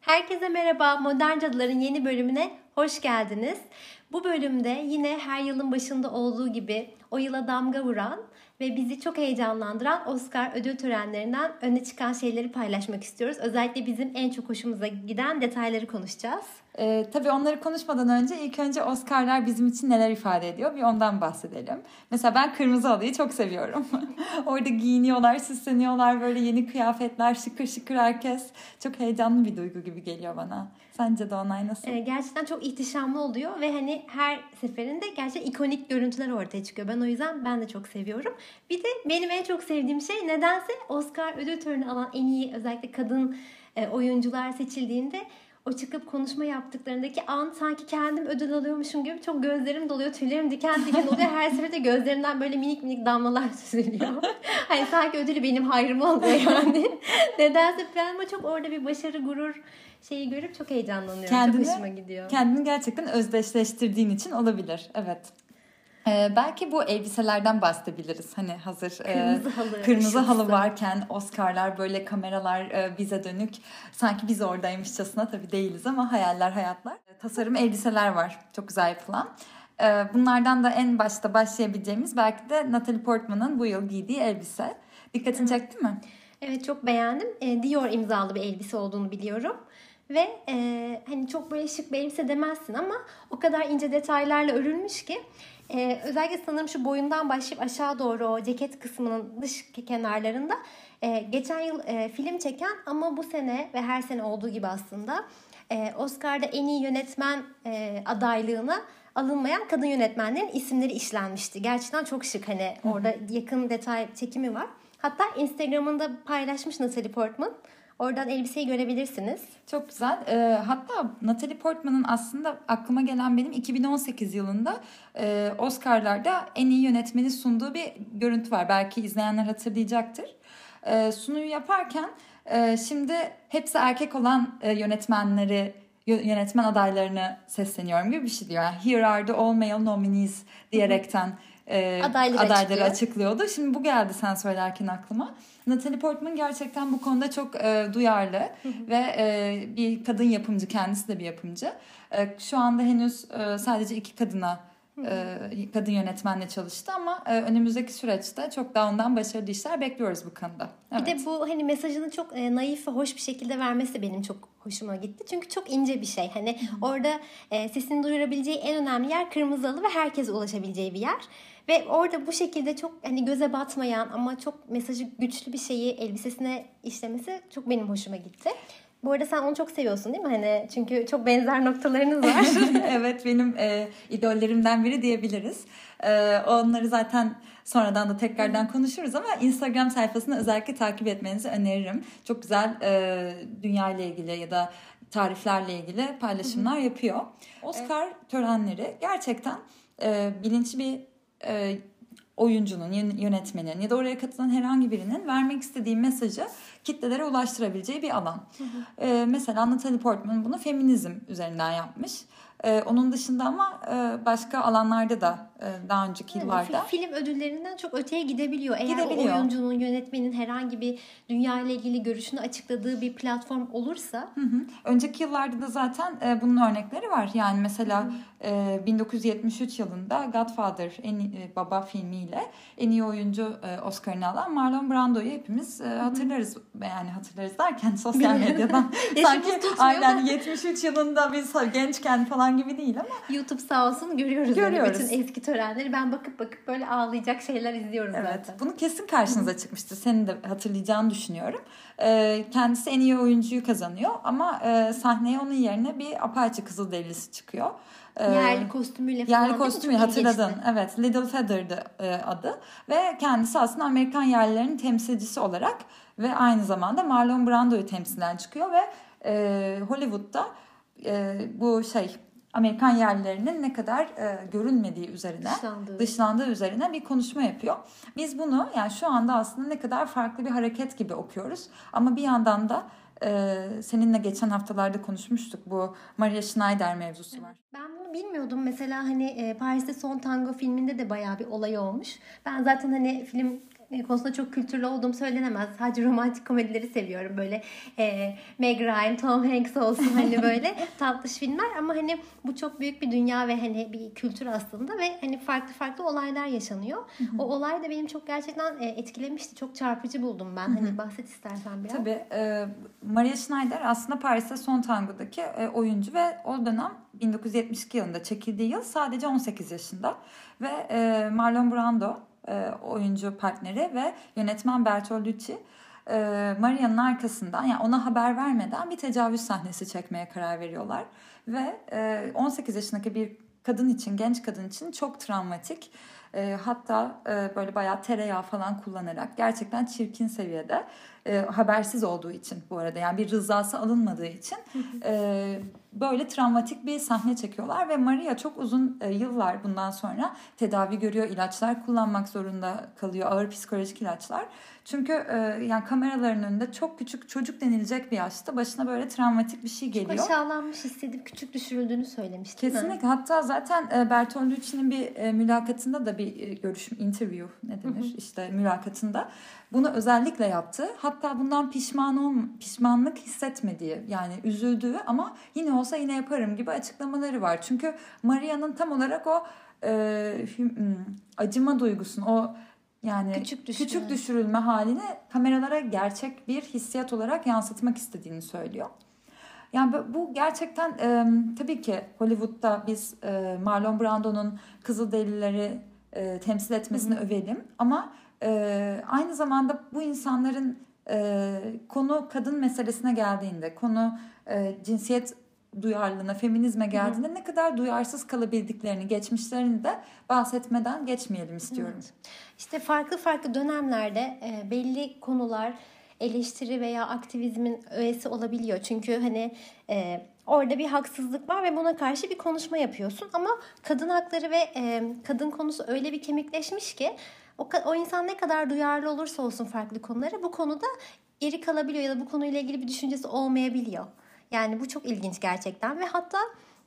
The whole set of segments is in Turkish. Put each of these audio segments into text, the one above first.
Herkese merhaba. Modern Cadılar'ın yeni bölümüne hoş geldiniz. Bu bölümde yine her yılın başında olduğu gibi o yıla damga vuran ve bizi çok heyecanlandıran Oscar ödül törenlerinden öne çıkan şeyleri paylaşmak istiyoruz. Özellikle bizim en çok hoşumuza giden detayları konuşacağız. Ee, tabii onları konuşmadan önce ilk önce Oscar'lar bizim için neler ifade ediyor bir ondan bahsedelim. Mesela ben kırmızı halıyı çok seviyorum. Orada giyiniyorlar, süsleniyorlar böyle yeni kıyafetler, şıkır şıkır herkes. Çok heyecanlı bir duygu gibi geliyor bana. Sence de onay nasıl? Ee, gerçekten çok ihtişamlı oluyor ve hani her seferinde gerçekten ikonik görüntüler ortaya çıkıyor. Ben o yüzden ben de çok seviyorum. Bir de benim en çok sevdiğim şey nedense Oscar ödül töreni alan en iyi özellikle kadın e, oyuncular seçildiğinde o çıkıp konuşma yaptıklarındaki an sanki kendim ödül alıyormuşum gibi çok gözlerim doluyor, tüylerim diken diken oluyor. Her seferinde gözlerimden böyle minik minik damlalar süzülüyor. hani sanki ödülü benim hayrıma oluyor yani. Nedense ben ama çok orada bir başarı, gurur şeyi görüp çok heyecanlanıyorum. Kendini, çok hoşuma gidiyor. Kendini gerçekten özdeşleştirdiğin için olabilir. Evet. Ee, belki bu elbiselerden bahsedebiliriz. Hani hazır kırmızı halı, e, kırmızı halı varken Oscar'lar böyle kameralar e, bize dönük. Sanki biz oradaymışçasına tabii değiliz ama hayaller hayatlar. Tasarım elbiseler var. Çok güzel yapılan. E, bunlardan da en başta başlayabileceğimiz belki de Natalie Portman'ın bu yıl giydiği elbise. Dikkatini çekti mi? Evet çok beğendim. E, Dior imzalı bir elbise olduğunu biliyorum. Ve e, hani çok böyle şık bir elbise demezsin ama o kadar ince detaylarla örülmüş ki e, özellikle sanırım şu boyundan başlayıp aşağı doğru o ceket kısmının dış kenarlarında e, geçen yıl e, film çeken ama bu sene ve her sene olduğu gibi aslında e, Oscar'da en iyi yönetmen e, adaylığına alınmayan kadın yönetmenlerin isimleri işlenmişti. Gerçekten çok şık hani orada yakın detay çekimi var. Hatta Instagram'ında paylaşmış Natalie Portman. Oradan elbiseyi görebilirsiniz. Çok güzel. E, hatta Natalie Portman'ın aslında aklıma gelen benim 2018 yılında e, Oscar'larda en iyi yönetmeni sunduğu bir görüntü var. Belki izleyenler hatırlayacaktır. E, sunuyu yaparken e, şimdi hepsi erkek olan e, yönetmenleri yönetmen adaylarını sesleniyorum gibi bir şey diyor. Yani, Here are the all male nominees diyerekten e, adayları, adayları açıklıyor. açıklıyordu. Şimdi bu geldi sen söylerken aklıma. Natalie Portman gerçekten bu konuda çok e, duyarlı ve e, bir kadın yapımcı kendisi de bir yapımcı. E, şu anda henüz e, sadece iki kadına kadın yönetenle çalıştı ama önümüzdeki süreçte çok daha ondan başarılı işler bekliyoruz bu konuda. Evet. Bir de bu hani mesajını çok naif ve hoş bir şekilde vermesi benim çok hoşuma gitti. Çünkü çok ince bir şey. Hani orada sesini duyurabileceği en önemli yer kırmızı halı ve herkese ulaşabileceği bir yer. Ve orada bu şekilde çok hani göze batmayan ama çok mesajı güçlü bir şeyi elbisesine işlemesi çok benim hoşuma gitti. Bu arada sen onu çok seviyorsun değil mi? Hani çünkü çok benzer noktalarınız var. evet benim e, idollerimden biri diyebiliriz. E, onları zaten sonradan da tekrardan konuşuruz ama Instagram sayfasını özellikle takip etmenizi öneririm. Çok güzel e, dünya ile ilgili ya da tariflerle ilgili paylaşımlar yapıyor. Oscar evet. törenleri gerçekten e, bilinçli bir e, oyuncunun, yönetmenin ya da oraya katılan herhangi birinin vermek istediği mesajı kitlelere ulaştırabileceği bir alan. Hı hı. Ee, mesela Natalie Portman bunu feminizm üzerinden yapmış. Ee, onun dışında ama e, başka alanlarda da e, daha önceki yıllarda. Yani film ödüllerinden çok öteye gidebiliyor. Eğer gidebiliyor. o oyuncunun, yönetmenin herhangi bir dünya ile ilgili görüşünü açıkladığı bir platform olursa. Hı hı. Önceki yıllarda da zaten e, bunun örnekleri var. Yani mesela e, 1973 yılında Godfather en e, baba filmiyle en iyi oyuncu e, Oscar'ını alan Marlon Brando'yu hepimiz e, hatırlarız. Yani hatırlarız derken sosyal medyadan. Sanki aynen 73 yılında biz gençken falan gibi değil ama. YouTube sağ olsun görüyoruz. Görüyoruz. Yani bütün eski törenleri ben bakıp bakıp böyle ağlayacak şeyler izliyorum evet. zaten. Bunu kesin karşınıza çıkmıştır. Senin de hatırlayacağını düşünüyorum. Ee, kendisi en iyi oyuncuyu kazanıyor ama e, sahneye onun yerine bir Apache Kızılderilisi çıkıyor. Ee, yerli kostümüyle falan Yerli kostümüyle hatırladın. Geçti. Evet Little Feather'dı e, adı. Ve kendisi aslında Amerikan yerlilerinin temsilcisi olarak ve aynı zamanda Marlon Brando'yu temsilen çıkıyor ve e, Hollywood'da e, bu şey Amerikan yerlilerinin ne kadar e, görünmediği üzerine, dışlandığı. dışlandığı üzerine bir konuşma yapıyor. Biz bunu yani şu anda aslında ne kadar farklı bir hareket gibi okuyoruz. Ama bir yandan da e, seninle geçen haftalarda konuşmuştuk bu Maria Schneider mevzusu var. Ben bunu bilmiyordum. Mesela hani e, Paris'te Son Tango filminde de bayağı bir olay olmuş. Ben zaten hani film konusunda çok kültürlü olduğum söylenemez. Sadece romantik komedileri seviyorum. Böyle e, Meg Ryan, Tom Hanks olsun hani böyle tatlış filmler ama hani bu çok büyük bir dünya ve hani bir kültür aslında ve hani farklı farklı olaylar yaşanıyor. o olay da benim çok gerçekten e, etkilemişti. Çok çarpıcı buldum ben. Hani bahset istersen biraz. Tabii. E, Maria Schneider aslında Paris'te Son Tango'daki e, oyuncu ve o dönem 1972 yılında çekildiği yıl sadece 18 yaşında ve e, Marlon Brando e, oyuncu partneri ve yönetmen Bertolucci e, Maria'nın arkasından yani ona haber vermeden bir tecavüz sahnesi çekmeye karar veriyorlar. Ve e, 18 yaşındaki bir kadın için genç kadın için çok travmatik. E, hatta e, böyle bayağı tereyağı falan kullanarak gerçekten çirkin seviyede e, habersiz olduğu için bu arada yani bir rızası alınmadığı için e, böyle travmatik bir sahne çekiyorlar ve Maria çok uzun e, yıllar bundan sonra tedavi görüyor, ilaçlar kullanmak zorunda kalıyor, ağır psikolojik ilaçlar. Çünkü e, yani kameraların önünde çok küçük çocuk denilecek bir yaşta başına böyle travmatik bir şey geliyor. Çok aşağılanmış hissedip küçük düşürüldüğünü söylemişti. Kesinlikle. Hatta zaten e, Bertolucci'nin bir e, mülakatında da bir e, görüşüm, interview ne denir? İşte mülakatında bunu özellikle yaptı. Hatta bundan pişman olm pişmanlık hissetmediği yani üzüldüğü ama yine olsa yine yaparım gibi açıklamaları var. Çünkü Maria'nın tam olarak o e, hmm, acıma duygusunu o yani küçük, düşürme. küçük düşürülme halini kameralara gerçek bir hissiyat olarak yansıtmak istediğini söylüyor. Yani bu gerçekten e, tabii ki Hollywood'da biz e, Marlon Brando'nun Kızılderilileri e, temsil etmesini hı hı. övelim ama e, aynı zamanda bu insanların e, konu kadın meselesine geldiğinde, konu e, cinsiyet duyarlılığına, feminizme geldiğinde Hı. ne kadar duyarsız kalabildiklerini, geçmişlerini de bahsetmeden geçmeyelim istiyorum. Evet. İşte farklı farklı dönemlerde e, belli konular eleştiri veya aktivizmin öğesi olabiliyor. Çünkü hani e, orada bir haksızlık var ve buna karşı bir konuşma yapıyorsun. Ama kadın hakları ve e, kadın konusu öyle bir kemikleşmiş ki o, o insan ne kadar duyarlı olursa olsun farklı konulara bu konuda geri kalabiliyor ya da bu konuyla ilgili bir düşüncesi olmayabiliyor. Yani bu çok ilginç gerçekten ve hatta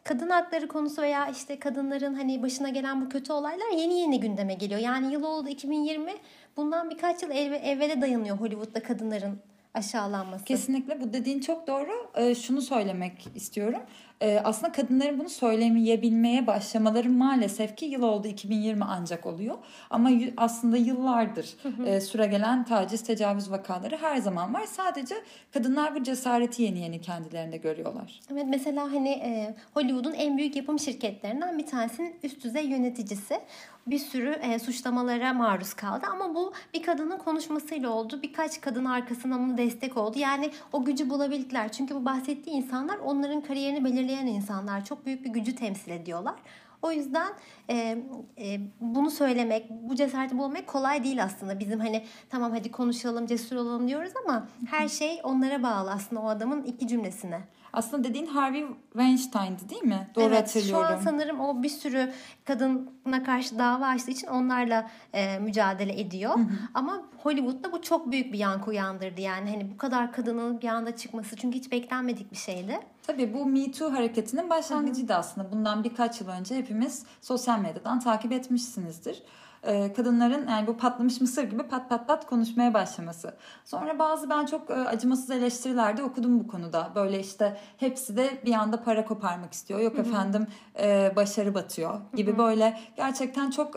kadın hakları konusu veya işte kadınların hani başına gelen bu kötü olaylar yeni yeni gündeme geliyor. Yani yıl oldu 2020 bundan birkaç yıl evvele dayanıyor Hollywood'da kadınların aşağılanması. Kesinlikle bu dediğin çok doğru. Ee, şunu söylemek istiyorum. Ee, aslında kadınların bunu söylemeyebilmeye başlamaları maalesef ki yıl oldu 2020 ancak oluyor. Ama aslında yıllardır e, süre gelen taciz, tecavüz vakaları her zaman var. Sadece kadınlar bu cesareti yeni yeni kendilerinde görüyorlar. Evet mesela hani e, Hollywood'un en büyük yapım şirketlerinden bir tanesinin üst düzey yöneticisi bir sürü e, suçlamalara maruz kaldı. Ama bu bir kadının konuşmasıyla oldu. Birkaç kadın arkasından ona destek oldu. Yani o gücü bulabildiler. Çünkü bu bahsettiği insanlar onların kariyerini belirleyen insanlar. Çok büyük bir gücü temsil ediyorlar. O yüzden e, e, bunu söylemek, bu cesareti bulmak kolay değil aslında. Bizim hani tamam hadi konuşalım, cesur olalım diyoruz ama her şey onlara bağlı aslında o adamın iki cümlesine. Aslında dediğin Harvey Weinstein'di değil mi? Doğru evet, hatırlıyorum. Şu an sanırım o bir sürü kadına karşı dava açtığı için onlarla e, mücadele ediyor. Hı hı. Ama Hollywood'da bu çok büyük bir yankı uyandırdı. Yani hani bu kadar kadının bir anda çıkması çünkü hiç beklenmedik bir şeydi. Tabii bu Me Too hareketinin başlangıcıydı hı hı. aslında. Bundan birkaç yıl önce hepimiz sosyal medyadan takip etmişsinizdir. E, kadınların yani bu patlamış mısır gibi pat pat pat konuşmaya başlaması. Sonra bazı ben çok e, acımasız eleştirilerde okudum bu konuda. Böyle işte hepsi de bir anda para koparmak istiyor. Yok efendim e, başarı batıyor gibi böyle gerçekten çok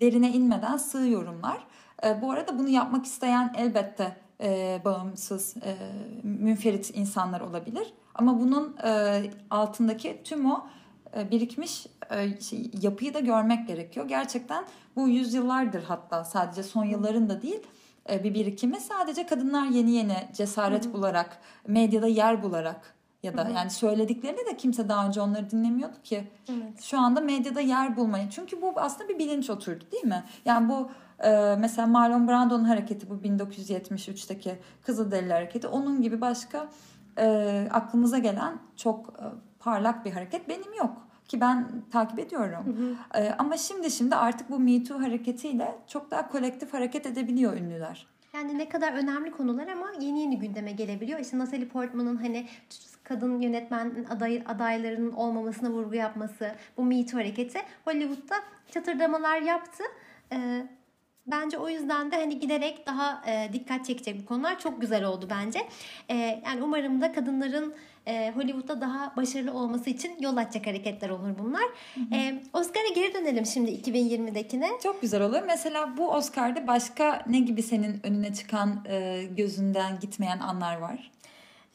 derine inmeden sığ yorumlar. Bu arada bunu yapmak isteyen elbette bağımsız, münferit insanlar olabilir. Ama bunun altındaki tüm o birikmiş şey, yapıyı da görmek gerekiyor. Gerçekten bu yüzyıllardır hatta sadece son yılların da değil e, bir birikimi. Sadece kadınlar yeni yeni cesaret Hı-hı. bularak, medyada yer bularak ya da Hı-hı. yani söylediklerini de kimse daha önce onları dinlemiyordu ki. Evet. Şu anda medyada yer bulmayı. Çünkü bu aslında bir bilinç oturdu değil mi? Yani bu e, mesela Marlon Brando'nun hareketi bu 1973'teki Kızılderili hareketi. Onun gibi başka e, aklımıza gelen çok e, parlak bir hareket benim yok ki ben takip ediyorum. Hı hı. Ee, ama şimdi şimdi artık bu Me Too hareketiyle çok daha kolektif hareket edebiliyor ünlüler. Yani ne kadar önemli konular ama yeni yeni gündeme gelebiliyor. İşte Natalie Portman'ın hani kadın yönetmen aday, adaylarının olmamasına vurgu yapması, bu Me Too hareketi Hollywood'da çatırdamalar yaptı. Ee, Bence o yüzden de hani giderek daha e, dikkat çekecek bu konular çok güzel oldu bence. E, yani umarım da kadınların e, Hollywood'da daha başarılı olması için yol açacak hareketler olur bunlar. E, Oscar'a geri dönelim şimdi 2020'dekine. Çok güzel olur. Mesela bu Oscar'da başka ne gibi senin önüne çıkan e, gözünden gitmeyen anlar var?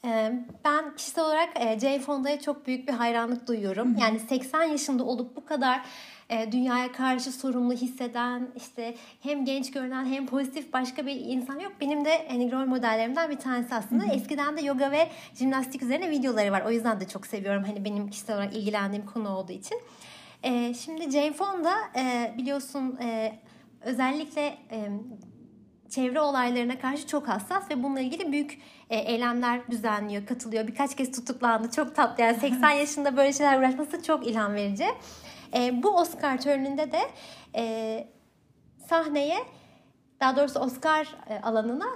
E, ben kişisel olarak e, Jane Fonda'ya çok büyük bir hayranlık duyuyorum. Yani 80 yaşında olup bu kadar e, dünyaya karşı sorumlu hisseden işte hem genç görünen hem pozitif başka bir insan yok. Benim de hani rol modellerimden bir tanesi aslında. Eskiden de yoga ve jimnastik üzerine videoları var. O yüzden de çok seviyorum. Hani benim kişisel olarak ilgilendiğim konu olduğu için. E, şimdi Jane Fonda biliyorsun özellikle çevre olaylarına karşı çok hassas ve bununla ilgili büyük e, eylemler düzenliyor, katılıyor. Birkaç kez tutuklandı. Çok tatlı yani 80 yaşında böyle şeyler uğraşması çok ilham verici. E, bu Oscar töreninde de e, sahneye daha doğrusu Oscar e, alanına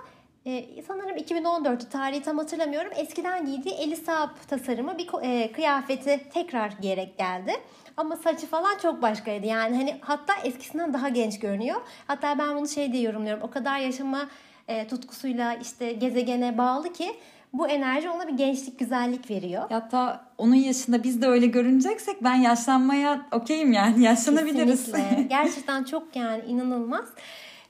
e, sanırım 2014'tü tarihi tam hatırlamıyorum. Eskiden giydiği Elisa tasarımı bir e, kıyafeti tekrar giyerek geldi. Ama saçı falan çok başkaydı. Yani hani hatta eskisinden daha genç görünüyor. Hatta ben bunu şey diye yorumluyorum. O kadar yaşama e, tutkusuyla işte gezegene bağlı ki bu enerji ona bir gençlik, güzellik veriyor. Hatta onun yaşında biz de öyle görüneceksek ben yaşlanmaya okeyim yani yaşlanabiliriz. Kesinlikle. Gerçekten çok yani inanılmaz.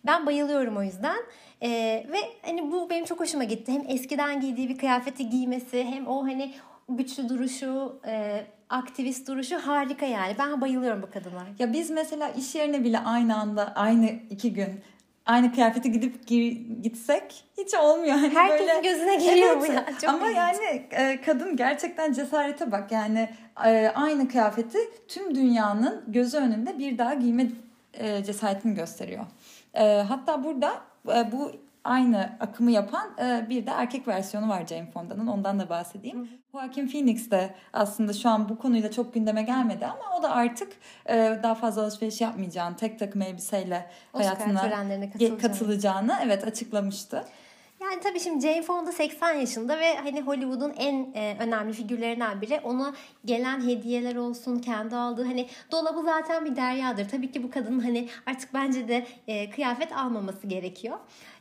Ben bayılıyorum o yüzden. Ee, ve hani bu benim çok hoşuma gitti. Hem eskiden giydiği bir kıyafeti giymesi hem o hani güçlü duruşu, e, aktivist duruşu harika yani. Ben bayılıyorum bu kadına. Ya biz mesela iş yerine bile aynı anda aynı iki gün aynı kıyafeti gidip gitsek hiç olmuyor. Hani Herkesin böyle... gözüne geliyor evet, bu ya. Çok Ama ilginç. yani e, kadın gerçekten cesarete bak yani e, aynı kıyafeti tüm dünyanın gözü önünde bir daha giyme e, cesaretini gösteriyor. Hatta burada bu aynı akımı yapan e, bir de erkek versiyonu var Jane Fonda'nın. Ondan da bahsedeyim. Hı. Joaquin Phoenix de aslında şu an bu konuyla çok gündeme gelmedi ama o da artık e, daha fazla alışveriş yapmayacağını, tek takım elbiseyle Oscar hayatına katılacağını evet açıklamıştı. Yani tabii şimdi Jane Fonda 80 yaşında ve hani Hollywood'un en e, önemli figürlerinden biri. Ona gelen hediyeler olsun, kendi aldığı hani dolabı zaten bir deryadır. Tabii ki bu kadının hani artık bence de e, kıyafet almaması gerekiyor.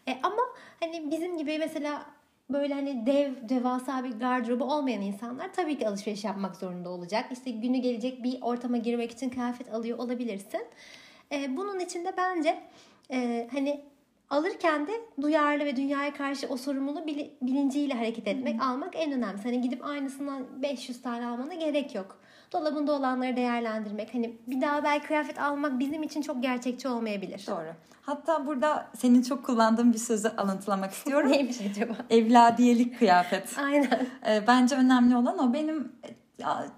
E, ama hani bizim gibi mesela böyle hani dev devasa bir gardırobu olmayan insanlar tabii ki alışveriş yapmak zorunda olacak. İşte günü gelecek bir ortama girmek için kıyafet alıyor olabilirsin. E, bunun için de bence e, hani alırken de duyarlı ve dünyaya karşı o sorumluluğu bilinciyle hareket etmek, hmm. almak en önemlisi. Hani gidip aynısından 500 tane almana gerek yok. Dolabında olanları değerlendirmek. Hani bir daha belki kıyafet almak bizim için çok gerçekçi olmayabilir. Doğru. Hatta burada senin çok kullandığın bir sözü alıntılamak istiyorum. Neymiş acaba? Evladiyelik kıyafet. Aynen. Ee, bence önemli olan o. Benim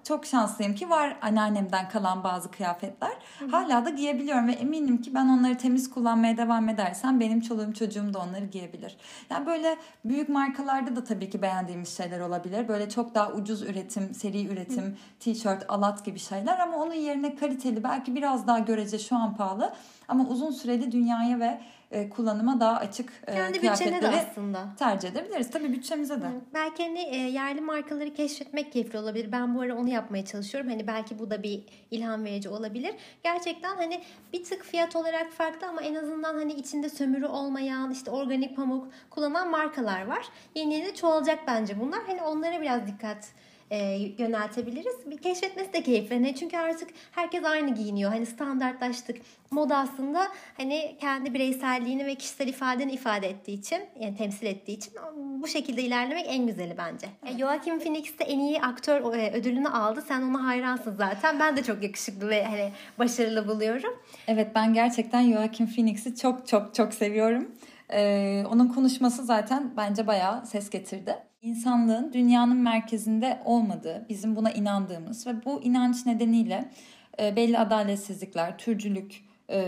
çok şanslıyım ki var anneannemden kalan bazı kıyafetler. Hı-hı. Hala da giyebiliyorum ve eminim ki ben onları temiz kullanmaya devam edersem benim çoluğum çocuğum da onları giyebilir. Yani böyle büyük markalarda da tabii ki beğendiğimiz şeyler olabilir. Böyle çok daha ucuz üretim, seri üretim, Hı-hı. tişört, alat gibi şeyler ama onun yerine kaliteli belki biraz daha görece şu an pahalı ama uzun süreli dünyaya ve e, kullanıma daha açık e, Kendi kıyafetleri aslında. tercih edebiliriz. Tabii bütçemize de. Belki hani e, yerli markaları keşfetmek keyifli olabilir. Ben bu ara onu yapmaya çalışıyorum. Hani belki bu da bir ilham verici olabilir. Gerçekten hani bir tık fiyat olarak farklı ama en azından hani içinde sömürü olmayan işte organik pamuk kullanan markalar var. Yeni yeni çoğalacak bence bunlar. Hani onlara biraz dikkat e, yöneltebiliriz. Bir keşfetmesi de keyifli. Ne? Çünkü artık herkes aynı giyiniyor. Hani standartlaştık. Moda aslında hani kendi bireyselliğini ve kişisel ifadeni ifade ettiği için, yani temsil ettiği için bu şekilde ilerlemek en güzeli bence. E, evet. Joaquin Phoenix de en iyi aktör e, ödülünü aldı. Sen ona hayransın zaten. Ben de çok yakışıklı ve hani başarılı buluyorum. Evet ben gerçekten Joaquin Phoenix'i çok çok çok seviyorum. Ee, onun konuşması zaten bence bayağı ses getirdi. İnsanlığın dünyanın merkezinde olmadığı, bizim buna inandığımız ve bu inanç nedeniyle e, belli adaletsizlikler, türcülük e,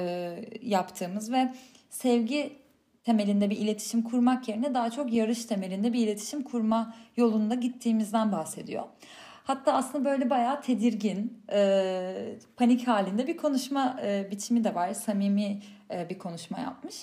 yaptığımız ve sevgi temelinde bir iletişim kurmak yerine daha çok yarış temelinde bir iletişim kurma yolunda gittiğimizden bahsediyor. Hatta aslında böyle bayağı tedirgin, e, panik halinde bir konuşma biçimi de var. Samimi bir konuşma yapmış.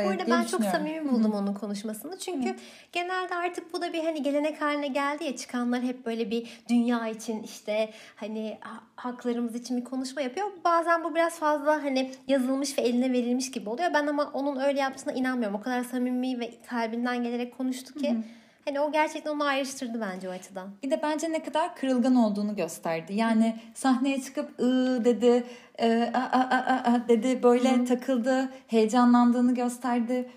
E, Burada diye ben çok samimi buldum onun konuşmasını. Çünkü genelde artık bu da bir hani gelenek haline geldi ya çıkanlar hep böyle bir dünya için işte hani ha- haklarımız için bir konuşma yapıyor. Bazen bu biraz fazla hani yazılmış ve eline verilmiş gibi oluyor. Ben ama onun öyle yaptığına inanmıyorum. O kadar samimi ve kalbinden gelerek konuştu ki hani o gerçekten onu ayrıştırdı bence o açıdan. Bir de bence ne kadar kırılgan olduğunu gösterdi. Yani sahneye çıkıp ı dedi, e, a, a, a, a, a dedi, böyle takıldı, heyecanlandığını gösterdi.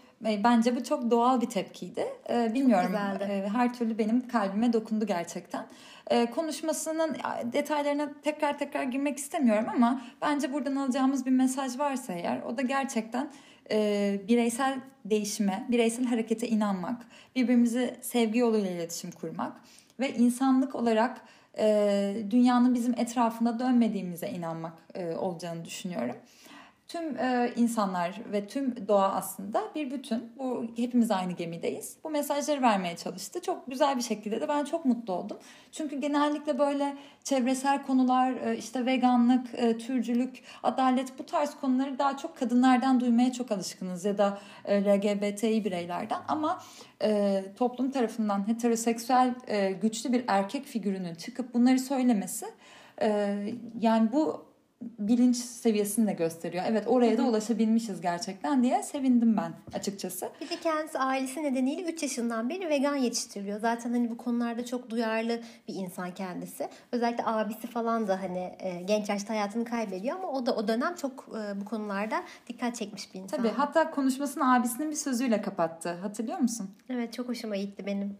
Bence bu çok doğal bir tepkiydi. E, Bilmiyorum. e, Her türlü benim kalbime dokundu gerçekten. E, Konuşmasının detaylarına tekrar tekrar girmek istemiyorum ama bence buradan alacağımız bir mesaj varsa eğer o da gerçekten e, bireysel değişime, bireysel harekete inanmak, birbirimizi sevgi yoluyla iletişim kurmak ve insanlık olarak e, dünyanın bizim etrafında dönmediğimize inanmak e, olacağını düşünüyorum. Tüm e, insanlar ve tüm doğa aslında bir bütün. Bu hepimiz aynı gemideyiz. Bu mesajları vermeye çalıştı. Çok güzel bir şekilde de ben çok mutlu oldum. Çünkü genellikle böyle çevresel konular, e, işte veganlık, e, türcülük, adalet bu tarz konuları daha çok kadınlardan duymaya çok alışkınız ya da e, LGBTİ bireylerden. Ama e, toplum tarafından heteroseksüel e, güçlü bir erkek figürünün çıkıp bunları söylemesi e, yani bu bilinç seviyesini de gösteriyor. Evet oraya da ulaşabilmişiz gerçekten diye sevindim ben açıkçası. Bir de kendisi ailesi nedeniyle 3 yaşından beri vegan yetiştiriliyor. Zaten hani bu konularda çok duyarlı bir insan kendisi. Özellikle abisi falan da hani e, genç yaşta hayatını kaybediyor ama o da o dönem çok e, bu konularda dikkat çekmiş bir insan. Tabii hatta konuşmasını abisinin bir sözüyle kapattı. Hatırlıyor musun? Evet çok hoşuma gitti benim.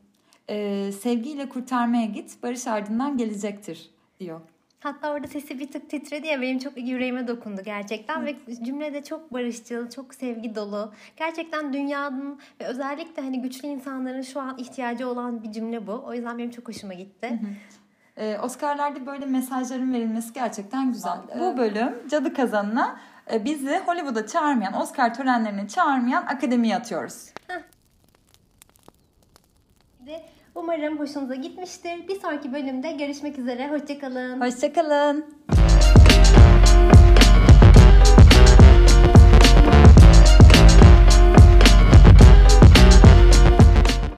Ee, sevgiyle kurtarmaya git, barış ardından gelecektir diyor. Hatta orada sesi bir tık titredi ya benim çok yüreğime dokundu gerçekten ve cümlede çok barışçıl, çok sevgi dolu. Gerçekten dünyanın ve özellikle hani güçlü insanların şu an ihtiyacı olan bir cümle bu. O yüzden benim çok hoşuma gitti. Ee, Oscar'larda böyle mesajların verilmesi gerçekten güzel. Bu bölüm Cadı Kazanı'na e, bizi Hollywood'a çağırmayan, Oscar törenlerine çağırmayan akademiye atıyoruz. Ve Umarım hoşunuza gitmiştir. Bir sonraki bölümde görüşmek üzere. Hoşçakalın. Hoşçakalın.